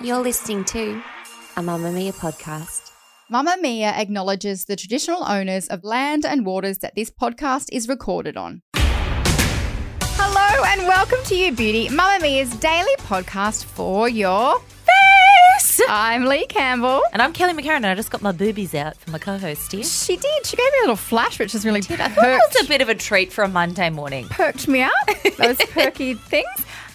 You're listening to a Mamamia podcast. Mamamia acknowledges the traditional owners of land and waters that this podcast is recorded on. Hello and welcome to You Beauty, Mamamia's daily podcast for your face. I'm Leigh Campbell. And I'm Kelly McCarren, and I just got my boobies out for my co-host here. She did. She gave me a little flash, which is really I thought it perked, was a bit of a treat for a Monday morning. perked me up. Those perky things.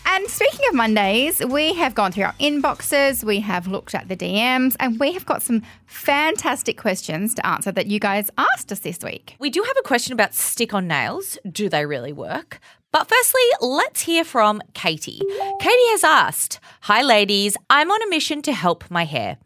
And speaking of Mondays, we have gone through our inboxes, we have looked at the DMs, and we have got some fantastic questions to answer that you guys asked us this week. We do have a question about stick-on nails. Do they really work? But firstly, let's hear from Katie. Katie has asked, Hi ladies, I'm on a mission to help my hair.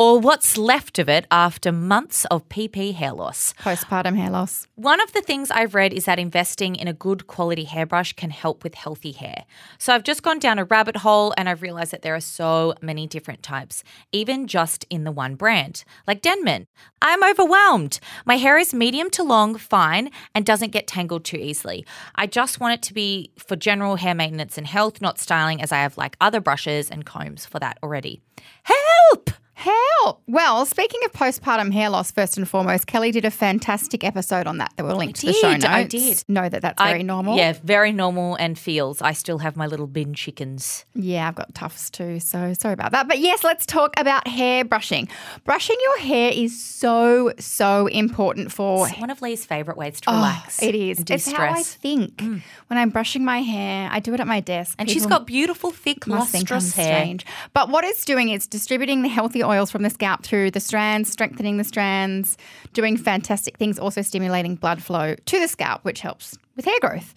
Or what's left of it after months of PP hair loss. Postpartum hair loss. One of the things I've read is that investing in a good quality hairbrush can help with healthy hair. So I've just gone down a rabbit hole and I've realized that there are so many different types, even just in the one brand, like Denman. I'm overwhelmed. My hair is medium to long, fine, and doesn't get tangled too easily. I just want it to be for general hair maintenance and health, not styling, as I have like other brushes and combs for that already. Help! Help! Well, speaking of postpartum hair loss, first and foremost, Kelly did a fantastic episode on that that we'll link to the show notes. I did. Know that that's very I- normal. Yeah, very normal and feels. I still have my little bin chickens. Yeah, I've got tufts too, so sorry about that. But yes, let's talk about hair brushing. Brushing your hair is so, so important for. It's one of Leigh's favourite ways to oh, relax. Oh, it is. And It's how I think. Mm. When I'm brushing my hair, I do it at my desk. And she's got beautiful, thick, must think I'm lustrous hair. strange. But what it's doing is distributing the healthy oils from the scalp through the strands, strengthening the strands, doing fantastic things, also stimulating blood flow to the scalp, which helps with hair growth.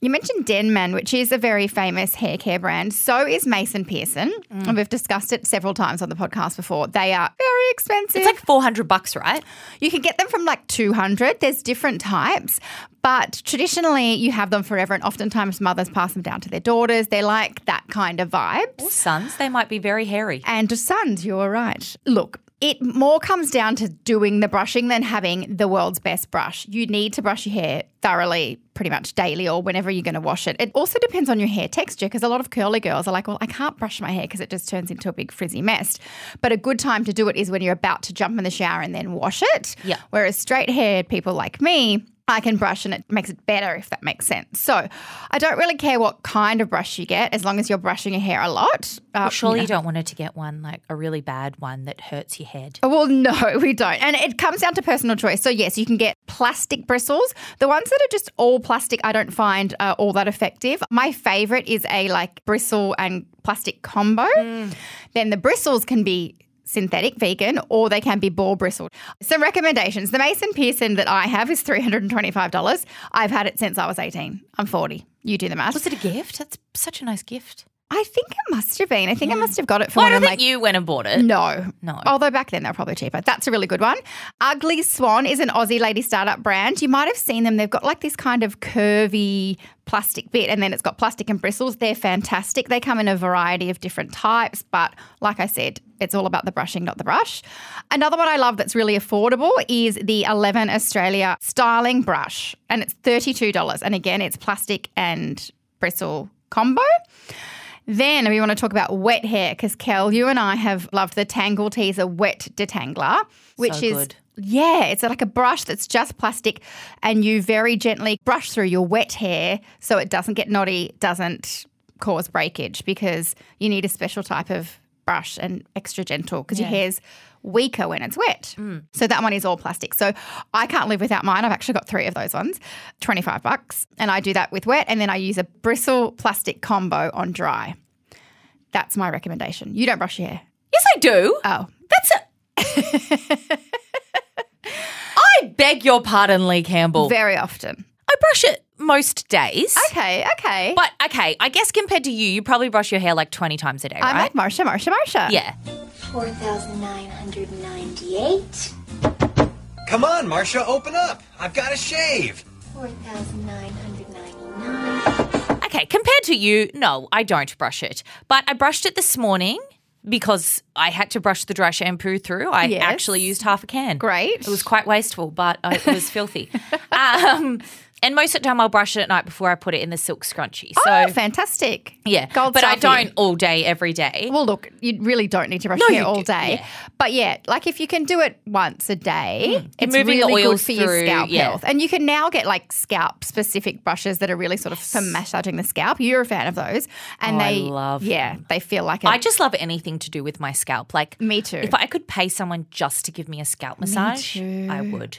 You mentioned Denman, which is a very famous hair care brand. So is Mason Pearson. Mm. And we've discussed it several times on the podcast before. They are very expensive. It's like 400 bucks, right? You can get them from like 200. There's different types, but traditionally you have them forever. And oftentimes mothers pass them down to their daughters. They're like that kind of vibes. Sons, they might be very hairy. And to sons, you're right. Look, it more comes down to doing the brushing than having the world's best brush. You need to brush your hair thoroughly, pretty much daily or whenever you're going to wash it. It also depends on your hair texture because a lot of curly girls are like, well, I can't brush my hair because it just turns into a big frizzy mess. But a good time to do it is when you're about to jump in the shower and then wash it. Yeah. Whereas straight haired people like me, I can brush and it makes it better if that makes sense. So I don't really care what kind of brush you get as long as you're brushing your hair a lot. Uh, Well, surely you you don't want her to get one, like a really bad one that hurts your head. Oh, Well, no, we don't. And it comes down to personal choice. So, yes, you can get plastic bristles. The ones that are just all plastic, I don't find uh, all that effective. My favorite is a like bristle and plastic combo. Then the bristles can be synthetic vegan or they can be ball bristled. Some recommendations. The Mason Pearson that I have is $325. I've had it since I was 18. I'm 40. You do the math. Was it a gift? That's such a nice gift. I think it must have been. I think I must have got it for Well, I don't think my you went and bought it. no. No. Although back then they were probably cheaper. That's a really good one. Ugly Swan is an Aussie lady startup brand. You might have seen them. They've got like this kind of curvy plastic bit and then it's got plastic and bristles. They're fantastic. They come in a variety of different types, but like I said, it's all about the brushing, not the brush. Another one I love that's really affordable is the 11 Australia styling brush and it's $32. And again, it's plastic and bristle combo. Then we want to talk about wet hair because Kel, you and I have loved the Tangle Teezer Wet Detangler, which So is good. yeah, it's like a brush that's just plastic, and you very gently brush through your wet hair so it doesn't get knotty, doesn't cause breakage because you need a special type of brush and extra gentle because your hair's weaker when it's wet. Mm. So that one is all plastic. So I can't live without mine. I've actually got three of those ones, 25 bucks. And I do that with wet and then I use a bristle plastic combo on dry. That's my recommendation. You don't brush your hair. Yes, I do. Oh, That's it. I beg your pardon, Leigh Campbell. very often. I I brush it most days. Okay, okay. But okay, I guess compared to you, you probably brush your hair like 20 times a day, I'm right? like Marcia, Marcia, Marcia. yeah. 4,998. Come on, Marcia, open up. I've got to shave. 4,999. Okay, compared to you, no, I don't brush it. But I brushed it this morning because I had to brush the dry shampoo through. I Yes. actually used half a can. Great. It was quite wasteful, but uh, it was filthy. Um, and most of the time, I'll brush it at night before I put it in the silk scrunchie. So, oh, fantastic. yeah. Gold but I star for you. don't all day, every day. Well, look, you really don't need to brush No, your hair all do- day. yeah. But yeah, like if you can do it once a day, mm, it's moving really good for your scalp yeah. health. And you can now get like scalp specific brushes that are really sort of for massaging the scalp. You're a fan of those. And Oh, I they love Yeah, they feel like a, I just love anything to do with my scalp. Like Me too. If I could pay someone just to give me a scalp massage, I would.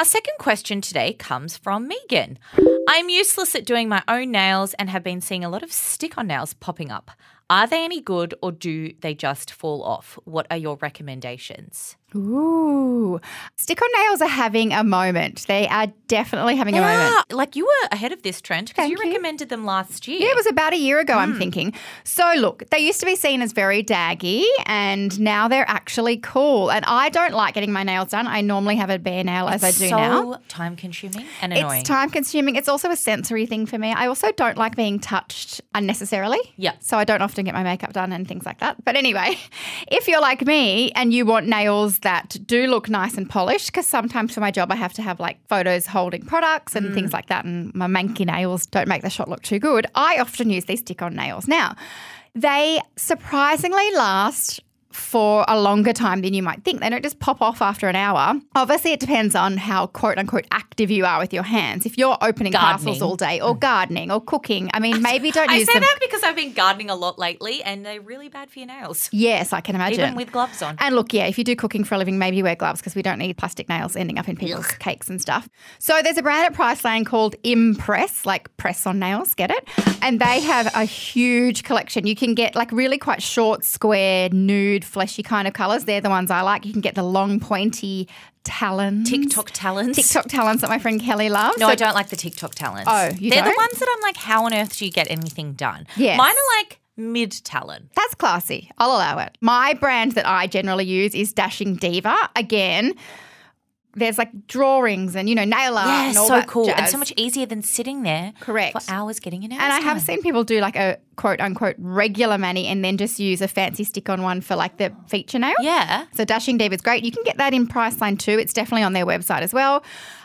Our second question today comes from Megan. I'm useless at doing my own nails and have been seeing a lot of stick on nails popping up. Are they any good or do they just fall off? What are your recommendations? Ooh. Stick on nails are having a moment. They are definitely having a moment. Ah, like you were ahead of this trend because you you. recommended them last year. Yeah, it was about a year ago, Hmm. I'm thinking. So, look, they used to be seen as very daggy, and now they're actually cool. And I don't like getting my nails done. I normally have a bare nail as I do so now. time consuming and annoying. It's time consuming. It's also a sensory thing for me. I also don't like being touched unnecessarily. Yeah. So I don't often get my makeup done and things like that. But anyway, if you're like me and you want nails that do look nice and polished, because sometimes for my job I have to have like photos holding products and Mm. things like that, and my manky nails don't make the shot look too good, I often use these stick on nails. Now, they surprisingly last for a longer time than you might think. They don't just pop off after an hour. Obviously, it depends on how quote unquote active you are with your hands. If you're opening parcels all day or mm. gardening or cooking, I mean, maybe don't I use say them. that because I've been gardening a lot lately and they're really bad for your nails. Yes, I can imagine. Even with gloves on. And look, yeah, if you do cooking for a living, maybe wear gloves because we don't need plastic nails ending up in people's cakes and stuff. So there's a brand at Priceline called Impress, like press on nails, get it? And they have a huge collection. You can get like really quite short, square, nude, fleshy kind of colours. They're the ones I like. You can get the long, pointy talons. TikTok talents. TikTok talons that my friend Kelly loves. No, So I don't like the TikTok talents. Oh, you They're the don't? ones that I'm like, how on earth do you get anything done? Yes. Mine are like mid talent. That's classy. I'll allow it. My brand that I generally use is Dashing Diva. Again, there's like drawings and you know nail art Yeah, and all so cool. And so much easier than sitting there Correct. for hours getting your nails And I have done. seen people do like a quote unquote regular mani and then just use a fancy stick on one for like the feature nail. Yeah. So Dashing Diva is great. You can get that in Priceline too. It's definitely on their website as well.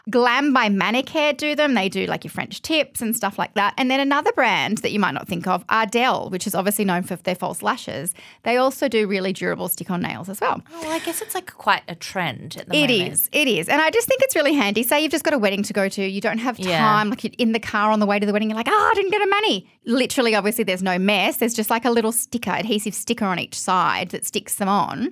Glam by Manicare do them. They do like your French tips and stuff like that. And then another brand that you might not think of, Ardell, which is obviously known for their false lashes. They also do really durable stick-on nails as well. Oh, well, I guess it's like quite a trend at the It moment. is, it is. And I just think it's really handy. Say you've just got a wedding to go to, you don't have time, Yeah. like you're in the car on the way to the wedding, you're like, oh, I didn't get a mani. Literally, obviously, there's no mess. There's just like a little sticker, adhesive sticker on each side that sticks them on.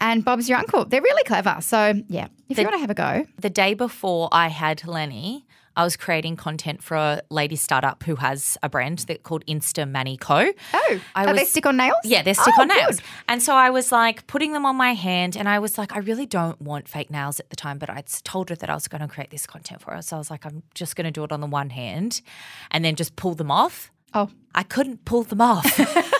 And Bob's your uncle. They're really clever. So, yeah, if you want to have a go. The day before I had Lenny, I was creating content for a lady startup who has a brand that called Insta Mani Co. Oh, I are they stick on nails? Yeah, they're stick Oh, on nails. good. And so I was like putting them on my hand and I was like, I really don't want fake nails at the time, but I'd told her that I was going to create this content for her. So I was like, I'm just going to do it on the one hand and then just pull them off. Oh, I couldn't pull them off.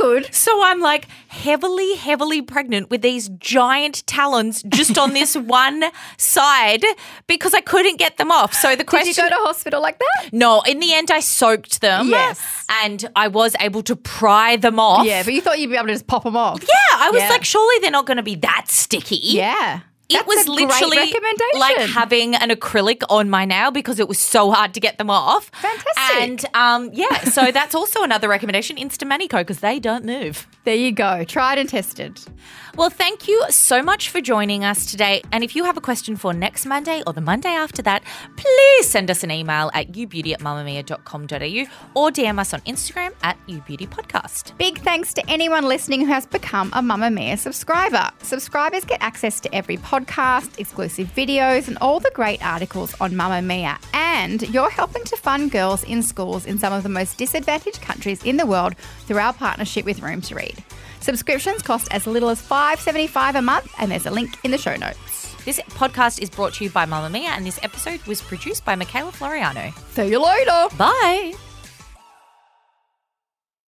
good. so I'm like heavily, heavily pregnant with these giant talons just on this one side because I couldn't get them off. So the question Did you go to hospital like that? No, in the end I soaked them. Yes. And I was able to pry them off. Yeah, but you thought you'd be able to just pop them off. Yeah, I was Yeah. like, surely they're not going to be that sticky. Yeah. It That's was a great literally like having an acrylic on my nail because it was so hard to get them off. Fantastic. And um, yeah, so that's also another recommendation: Instamanico because they don't move. There you go. Tried and tested. Well, thank you so much for joining us today. And if you have a question for next Monday or the Monday after that, please send us an email at youbeauty at mamamia.com.au or DM us on Instagram at youbeautypodcast. Big thanks to anyone listening who has become a Mamamia subscriber. Subscribers get access to every podcast, exclusive videos, and all the great articles on Mamamia. And you're helping to fund girls in schools in some of the most disadvantaged countries in the world through our partnership with Room to Read. Subscriptions cost as little as $5.75 a month, and there's a link in the show notes. This podcast is brought to you by Mamamia, and this episode was produced by Michaela Floriano. See you later. Bye.